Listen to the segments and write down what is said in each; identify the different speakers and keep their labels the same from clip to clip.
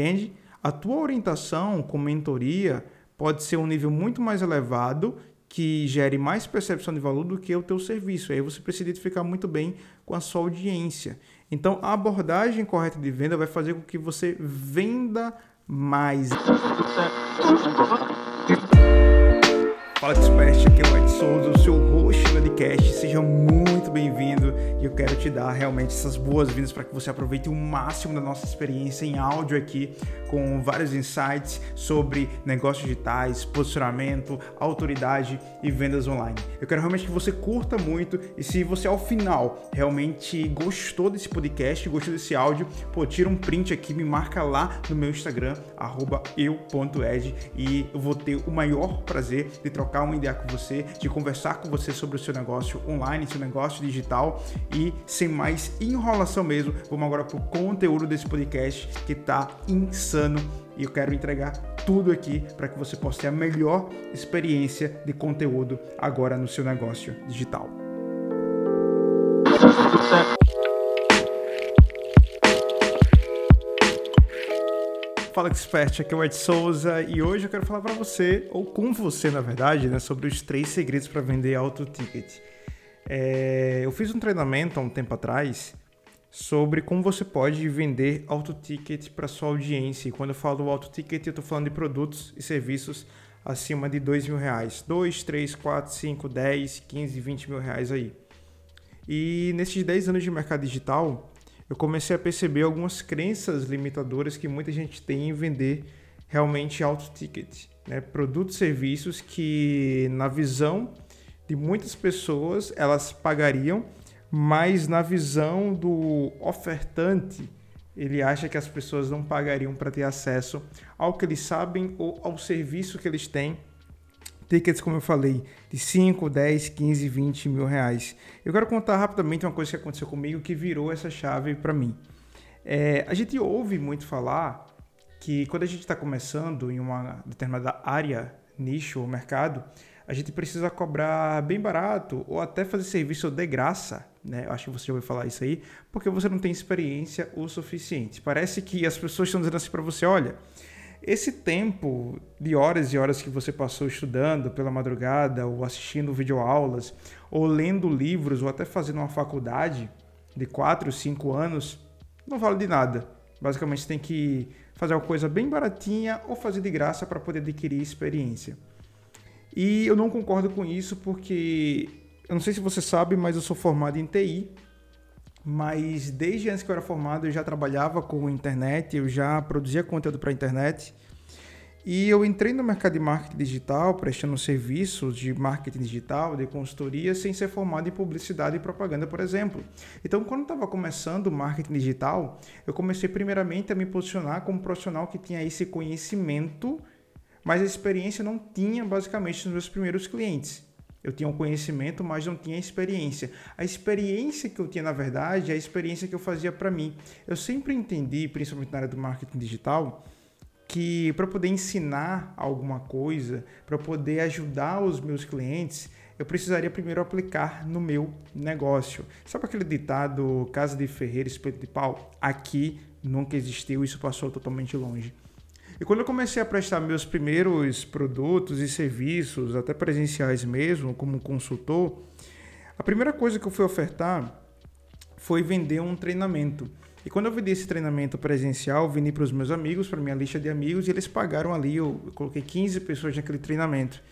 Speaker 1: entende? A tua orientação com mentoria pode ser um nível muito mais elevado que gere mais percepção de valor do que o teu serviço. Aí você precisa identificar muito bem com a sua audiência. Então, a abordagem correta de venda vai fazer com que você venda mais. Fala Expert, aqui é o Ed Souza, o seu host do podcast. Seja muito bem-vindo e eu quero te dar realmente essas boas-vindas para que você aproveite o máximo da nossa experiência em áudio aqui, com vários insights sobre negócios digitais, posicionamento, autoridade e vendas online. Eu quero realmente que você curta muito e se você ao final realmente gostou desse podcast, gostou desse áudio, pô, tira um print aqui, me marca lá no meu Instagram, eu.ed e eu vou ter o maior prazer de trocar trocar uma ideia com você, de conversar com você sobre o seu negócio online, seu negócio digital e sem mais enrolação mesmo, vamos agora pro conteúdo desse podcast que tá insano e eu quero entregar tudo aqui para que você possa ter a melhor experiência de conteúdo agora no seu negócio digital. Fala Expert, aqui é o Ed Souza e hoje eu quero falar para você, ou com você na verdade, né, sobre os três segredos para vender auto ticket. É, eu fiz um treinamento há um tempo atrás sobre como você pode vender auto ticket para sua audiência. E quando eu falo auto ticket, eu estou falando de produtos e serviços acima de dois mil reais, dois, três, quatro, cinco, dez, quinze, vinte mil reais aí. E nesses 10 anos de mercado digital, eu comecei a perceber algumas crenças limitadoras que muita gente tem em vender realmente alto ticket, né? Produtos e serviços que na visão de muitas pessoas elas pagariam, mas na visão do ofertante ele acha que as pessoas não pagariam para ter acesso ao que eles sabem ou ao serviço que eles têm tickets, como eu falei, de 5, 10, 15, 20 mil reais. Eu quero contar rapidamente uma coisa que aconteceu comigo que virou essa chave para mim. É, a gente ouve muito falar que quando a gente está começando em uma determinada área, nicho ou mercado, a gente precisa cobrar bem barato ou até fazer serviço de graça, né? Eu acho que você já ouviu falar isso aí, porque você não tem experiência o suficiente. Parece que as pessoas estão dizendo assim para você, olha, esse tempo de horas e horas que você passou estudando pela madrugada, ou assistindo videoaulas, ou lendo livros, ou até fazendo uma faculdade de 4, 5 anos, não vale de nada. Basicamente, você tem que fazer uma coisa bem baratinha ou fazer de graça para poder adquirir experiência. E eu não concordo com isso porque eu não sei se você sabe, mas eu sou formado em TI mas desde antes que eu era formado eu já trabalhava com internet, eu já produzia conteúdo para internet. E eu entrei no mercado de marketing digital, prestando serviços de marketing digital, de consultoria, sem ser formado em publicidade e propaganda, por exemplo. Então, quando estava começando o marketing digital, eu comecei primeiramente a me posicionar como profissional que tinha esse conhecimento, mas a experiência não tinha basicamente nos meus primeiros clientes. Eu tinha um conhecimento, mas não tinha experiência. A experiência que eu tinha, na verdade, é a experiência que eu fazia para mim. Eu sempre entendi, principalmente na área do marketing digital, que para poder ensinar alguma coisa, para poder ajudar os meus clientes, eu precisaria primeiro aplicar no meu negócio. Sabe aquele ditado casa de ferreiro, espeto de pau? Aqui nunca existiu, isso passou totalmente longe. E quando eu comecei a prestar meus primeiros produtos e serviços, até presenciais mesmo, como consultor, a primeira coisa que eu fui ofertar foi vender um treinamento. E quando eu vendi esse treinamento presencial, eu vendi para os meus amigos, para minha lista de amigos, e eles pagaram ali, eu coloquei 15 pessoas naquele treinamento.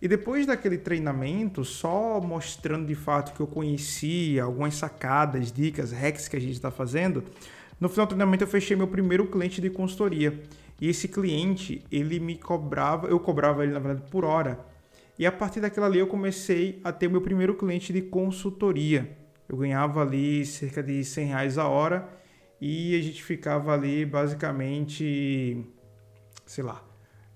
Speaker 1: E depois daquele treinamento, só mostrando de fato que eu conhecia algumas sacadas, dicas, hacks que a gente está fazendo, no final do treinamento eu fechei meu primeiro cliente de consultoria. E esse cliente, ele me cobrava, eu cobrava ele na verdade por hora. E a partir daquela ali eu comecei a ter meu primeiro cliente de consultoria. Eu ganhava ali cerca de 100 reais a hora e a gente ficava ali basicamente, sei lá,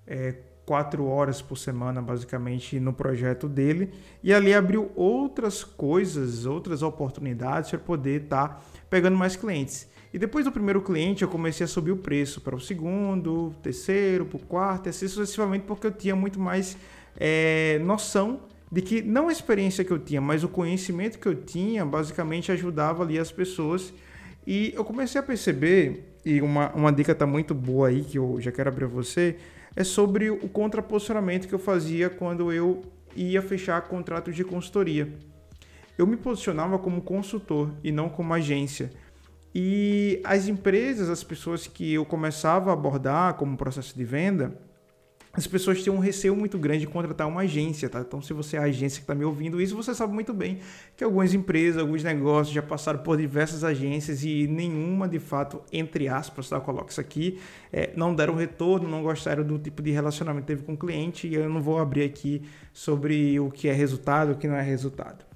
Speaker 1: é, quatro horas por semana basicamente no projeto dele e ali abriu outras coisas, outras oportunidades para poder estar tá pegando mais clientes. E depois do primeiro cliente, eu comecei a subir o preço para o segundo, terceiro, para o quarto, e assim sucessivamente, porque eu tinha muito mais é, noção de que não a experiência que eu tinha, mas o conhecimento que eu tinha, basicamente ajudava ali as pessoas. E eu comecei a perceber e uma, uma dica tá muito boa aí que eu já quero abrir você, é sobre o contraposicionamento que eu fazia quando eu ia fechar contratos de consultoria. Eu me posicionava como consultor e não como agência. E as empresas, as pessoas que eu começava a abordar como processo de venda, as pessoas têm um receio muito grande de contratar uma agência, tá? Então, se você é a agência que está me ouvindo isso, você sabe muito bem que algumas empresas, alguns negócios já passaram por diversas agências e nenhuma, de fato, entre aspas, tá? Eu coloco isso aqui, é, não deram retorno, não gostaram do tipo de relacionamento que teve com o cliente e eu não vou abrir aqui sobre o que é resultado, o que não é resultado.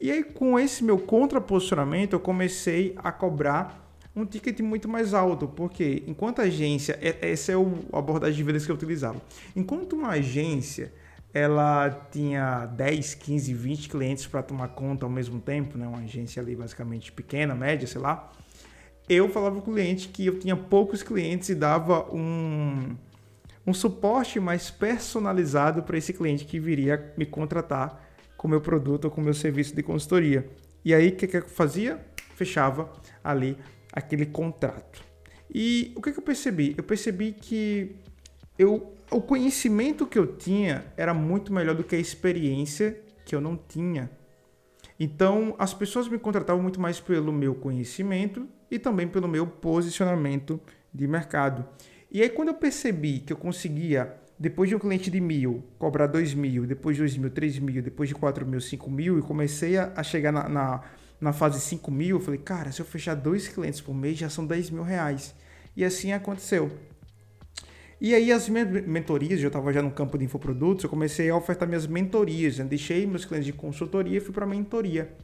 Speaker 1: E aí, com esse meu contraposicionamento, eu comecei a cobrar um ticket muito mais alto, porque enquanto agência, essa é a abordagem de vendas que eu utilizava. Enquanto uma agência ela tinha 10, 15, 20 clientes para tomar conta ao mesmo tempo, né? uma agência ali basicamente pequena, média, sei lá. Eu falava para o cliente que eu tinha poucos clientes e dava um, um suporte mais personalizado para esse cliente que viria me contratar com meu produto ou com meu serviço de consultoria. E aí, o que, que eu fazia? Fechava ali aquele contrato. E o que, que eu percebi? Eu percebi que eu, o conhecimento que eu tinha era muito melhor do que a experiência que eu não tinha. Então, as pessoas me contratavam muito mais pelo meu conhecimento e também pelo meu posicionamento de mercado. E aí, quando eu percebi que eu conseguia, depois de um cliente de mil, cobrar dois mil, depois de dois mil, três mil, depois de quatro mil, cinco mil, e comecei a, a chegar na, na na fase 5 mil, eu falei, cara, se eu fechar dois clientes por mês, já são 10 mil reais. E assim aconteceu. E aí as minhas mentorias, eu estava já no campo de infoprodutos, eu comecei a ofertar minhas mentorias. Eu deixei meus clientes de consultoria e fui para mentoria.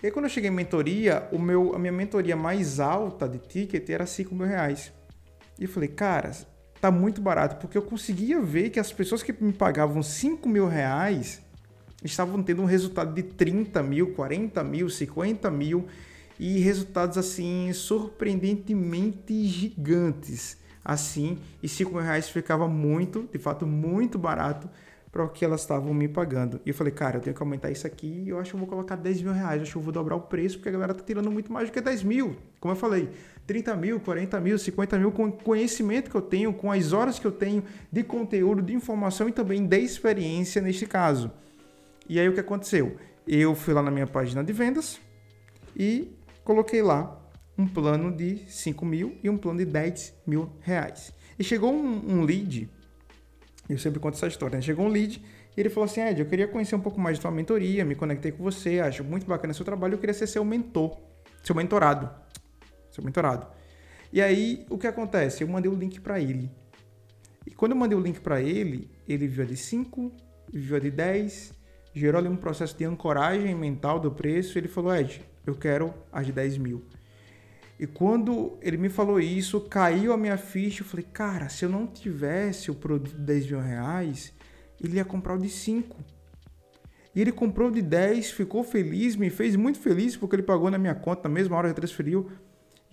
Speaker 1: E aí quando eu cheguei em mentoria, o meu, a minha mentoria mais alta de ticket era 5 mil reais. E eu falei, cara, tá muito barato, porque eu conseguia ver que as pessoas que me pagavam 5 mil reais estavam tendo um resultado de 30 mil, 40 mil, 50 mil e resultados assim surpreendentemente gigantes. Assim, e 5 mil reais ficava muito, de fato, muito barato para o que elas estavam me pagando. E eu falei, cara, eu tenho que aumentar isso aqui eu acho que eu vou colocar 10 mil reais, acho que eu vou dobrar o preço, porque a galera tá tirando muito mais do que 10 mil. Como eu falei, 30 mil, 40 mil, 50 mil, com o conhecimento que eu tenho, com as horas que eu tenho de conteúdo, de informação e também de experiência neste caso. E aí o que aconteceu? Eu fui lá na minha página de vendas e coloquei lá um plano de 5 mil e um plano de 10 mil reais. E chegou um, um lead, eu sempre conto essa história, né? chegou um lead e ele falou assim, Ed, eu queria conhecer um pouco mais da tua mentoria, me conectei com você, acho muito bacana seu trabalho, eu queria ser seu mentor, seu mentorado, seu mentorado. E aí, o que acontece? Eu mandei o link para ele. E quando eu mandei o link para ele, ele viu a de 5, viu a de 10, gerou ali um processo de ancoragem mental do preço. ele falou: Ed, eu quero as de 10 mil. E quando ele me falou isso, caiu a minha ficha. Eu falei: Cara, se eu não tivesse o produto de 10 mil reais, ele ia comprar o de 5. E ele comprou de 10, ficou feliz, me fez muito feliz porque ele pagou na minha conta na mesma hora que transferiu.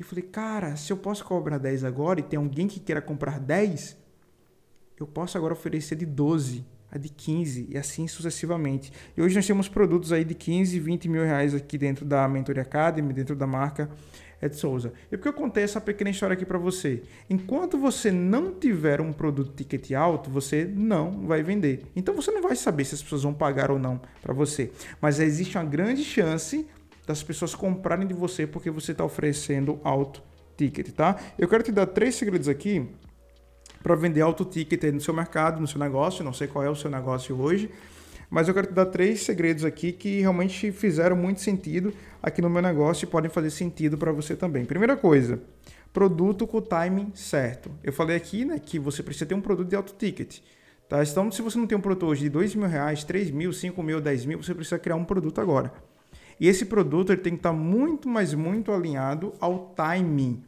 Speaker 1: E falei, cara, se eu posso cobrar 10 agora e tem alguém que queira comprar 10, eu posso agora oferecer de 12 a de 15 e assim sucessivamente. E hoje nós temos produtos aí de 15, 20 mil reais aqui dentro da Mentoria Academy, dentro da marca Ed Souza. E por que eu contei essa pequena história aqui para você? Enquanto você não tiver um produto ticket alto, você não vai vender. Então você não vai saber se as pessoas vão pagar ou não para você. Mas existe uma grande chance das pessoas comprarem de você porque você está oferecendo alto ticket, tá? Eu quero te dar três segredos aqui para vender alto ticket no seu mercado, no seu negócio. Não sei qual é o seu negócio hoje, mas eu quero te dar três segredos aqui que realmente fizeram muito sentido aqui no meu negócio e podem fazer sentido para você também. Primeira coisa, produto com o timing certo. Eu falei aqui né, que você precisa ter um produto de alto ticket. Tá? Então, se você não tem um produto hoje de dois mil reais, três mil, cinco mil, dez mil, você precisa criar um produto agora. E esse produto ele tem que estar muito, mas muito alinhado ao timing.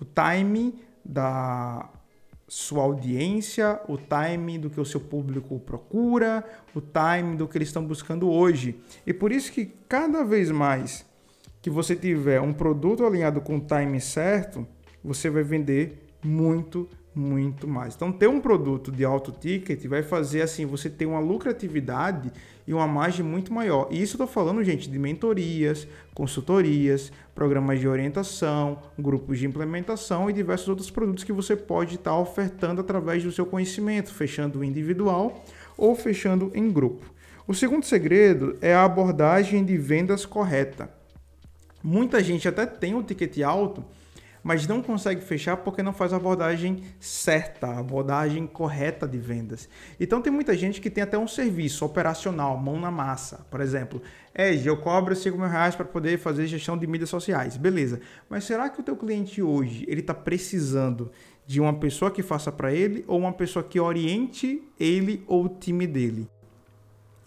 Speaker 1: O timing da sua audiência, o time do que o seu público procura, o time do que eles estão buscando hoje. E por isso que cada vez mais que você tiver um produto alinhado com o time certo, você vai vender muito muito mais. Então, ter um produto de alto ticket vai fazer assim você ter uma lucratividade e uma margem muito maior. E isso eu estou falando, gente, de mentorias, consultorias, programas de orientação, grupos de implementação e diversos outros produtos que você pode estar ofertando através do seu conhecimento, fechando individual ou fechando em grupo. O segundo segredo é a abordagem de vendas correta. Muita gente até tem um ticket alto, mas não consegue fechar porque não faz a abordagem certa, a abordagem correta de vendas. Então tem muita gente que tem até um serviço operacional, mão na massa. Por exemplo, Ed, eu cobro 5 mil reais para poder fazer gestão de mídias sociais. Beleza. Mas será que o teu cliente hoje ele está precisando de uma pessoa que faça para ele ou uma pessoa que oriente ele ou o time dele?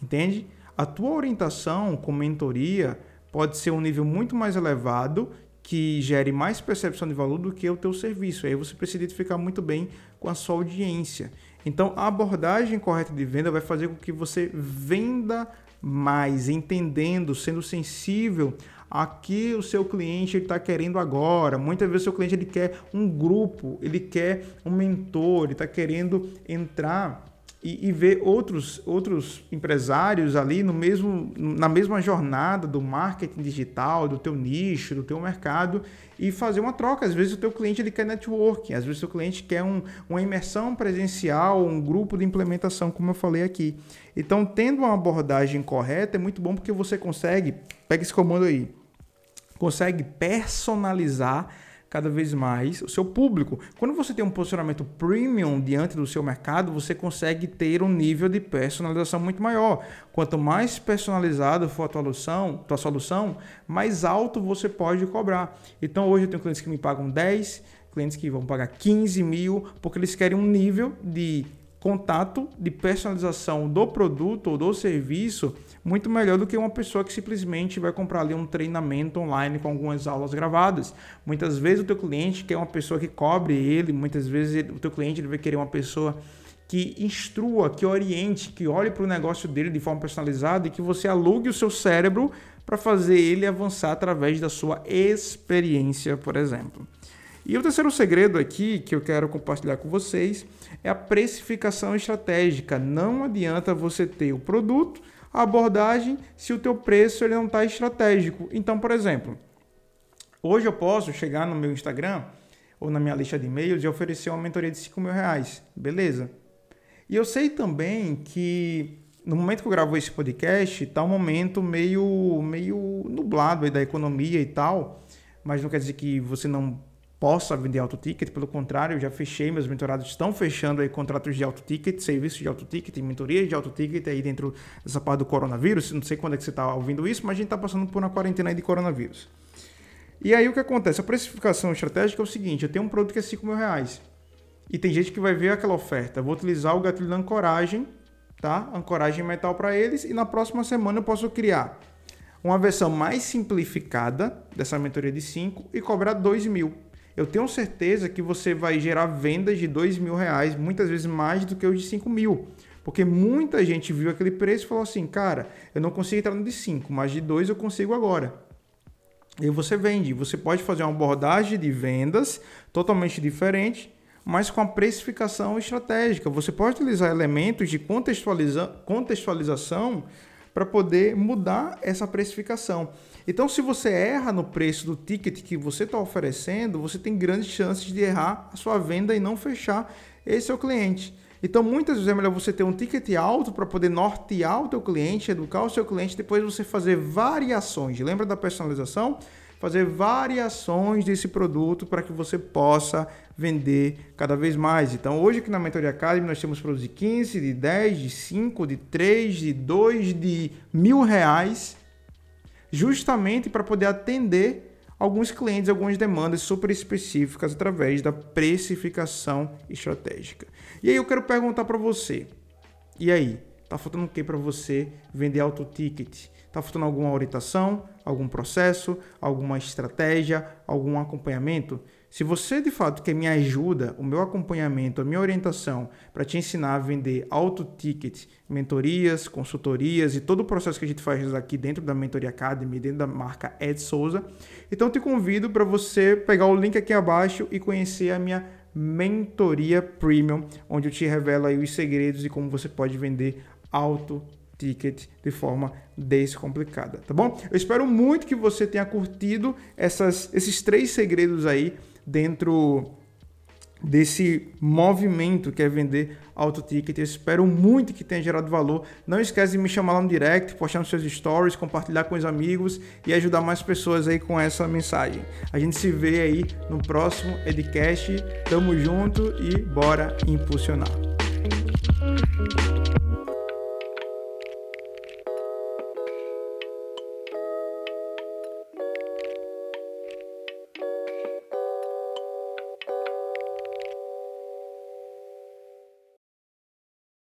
Speaker 1: Entende? A tua orientação com mentoria pode ser um nível muito mais elevado que gere mais percepção de valor do que o teu serviço. Aí você precisa identificar muito bem com a sua audiência. Então, a abordagem correta de venda vai fazer com que você venda mais, entendendo, sendo sensível a que o seu cliente está querendo agora. Muitas vezes o seu cliente ele quer um grupo, ele quer um mentor, ele está querendo entrar e, e, ver outros, outros empresários ali no mesmo, na mesma jornada do marketing digital, do teu nicho, do teu mercado e fazer uma troca. Às vezes o teu cliente ele quer networking, às vezes o teu cliente quer um, uma imersão presencial, um grupo de implementação, como eu falei aqui. Então, tendo uma abordagem correta é muito bom porque você consegue, pega esse comando aí, consegue personalizar cada vez mais o seu público. Quando você tem um posicionamento premium diante do seu mercado, você consegue ter um nível de personalização muito maior. Quanto mais personalizado for a tua solução, tua solução mais alto você pode cobrar. Então hoje eu tenho clientes que me pagam 10, clientes que vão pagar 15 mil, porque eles querem um nível de contato de personalização do produto ou do serviço muito melhor do que uma pessoa que simplesmente vai comprar ali um treinamento online com algumas aulas gravadas. Muitas vezes o teu cliente quer uma pessoa que cobre ele, muitas vezes o teu cliente ele vai querer uma pessoa que instrua, que oriente, que olhe para o negócio dele de forma personalizada e que você alugue o seu cérebro para fazer ele avançar através da sua experiência, por exemplo. E o terceiro segredo aqui que eu quero compartilhar com vocês é a precificação estratégica. Não adianta você ter o produto, a abordagem, se o teu preço ele não está estratégico. Então, por exemplo, hoje eu posso chegar no meu Instagram ou na minha lista de e-mails e oferecer uma mentoria de 5 mil reais. Beleza. E eu sei também que no momento que eu gravo esse podcast, está um momento meio, meio nublado aí da economia e tal, mas não quer dizer que você não possa vender alto ticket, pelo contrário, eu já fechei, meus mentorados estão fechando aí contratos de alto ticket, serviços de alto ticket, mentoria de alto ticket aí dentro dessa parte do coronavírus. Não sei quando é que você está ouvindo isso, mas a gente está passando por uma quarentena aí de coronavírus. E aí o que acontece? A precificação estratégica é o seguinte: eu tenho um produto que é 5 mil reais. E tem gente que vai ver aquela oferta. vou utilizar o gatilho da ancoragem, tá? Ancoragem metal para eles, e na próxima semana eu posso criar uma versão mais simplificada dessa mentoria de 5 e cobrar 2 mil eu tenho certeza que você vai gerar vendas de dois mil reais, muitas vezes mais do que os de 5 mil. Porque muita gente viu aquele preço e falou assim, cara, eu não consigo entrar no de 5, mas de 2 eu consigo agora. E você vende. Você pode fazer uma abordagem de vendas totalmente diferente, mas com a precificação estratégica. Você pode utilizar elementos de contextualiza contextualização para poder mudar essa precificação. Então, se você erra no preço do ticket que você está oferecendo, você tem grandes chances de errar a sua venda e não fechar esse seu cliente. Então, muitas vezes é melhor você ter um ticket alto para poder nortear o teu cliente, educar o seu cliente, depois você fazer variações. Lembra da personalização? Fazer variações desse produto para que você possa vender cada vez mais. Então, hoje aqui na Mentoria Academy nós temos produtos de 15, de 10, de 5, de 3, de 2, de mil reais justamente para poder atender alguns clientes, algumas demandas super específicas através da precificação estratégica. E aí eu quero perguntar para você, e aí, tá faltando o que para você vender auto ticket? Tá faltando alguma orientação, algum processo, alguma estratégia, algum acompanhamento? Se você de fato quer me ajuda, o meu acompanhamento, a minha orientação para te ensinar a vender auto ticket, mentorias, consultorias e todo o processo que a gente faz aqui dentro da Mentoria Academy, dentro da marca Ed Souza, então te convido para você pegar o link aqui abaixo e conhecer a minha Mentoria Premium, onde eu te revelo aí os segredos de como você pode vender alto ticket de forma descomplicada, tá bom? Eu espero muito que você tenha curtido essas, esses três segredos aí dentro desse movimento que é vender auto ticket. Eu espero muito que tenha gerado valor. Não esquece de me chamar lá no direct, postar nos seus stories, compartilhar com os amigos e ajudar mais pessoas aí com essa mensagem. A gente se vê aí no próximo Edcast. Tamo junto e bora impulsionar.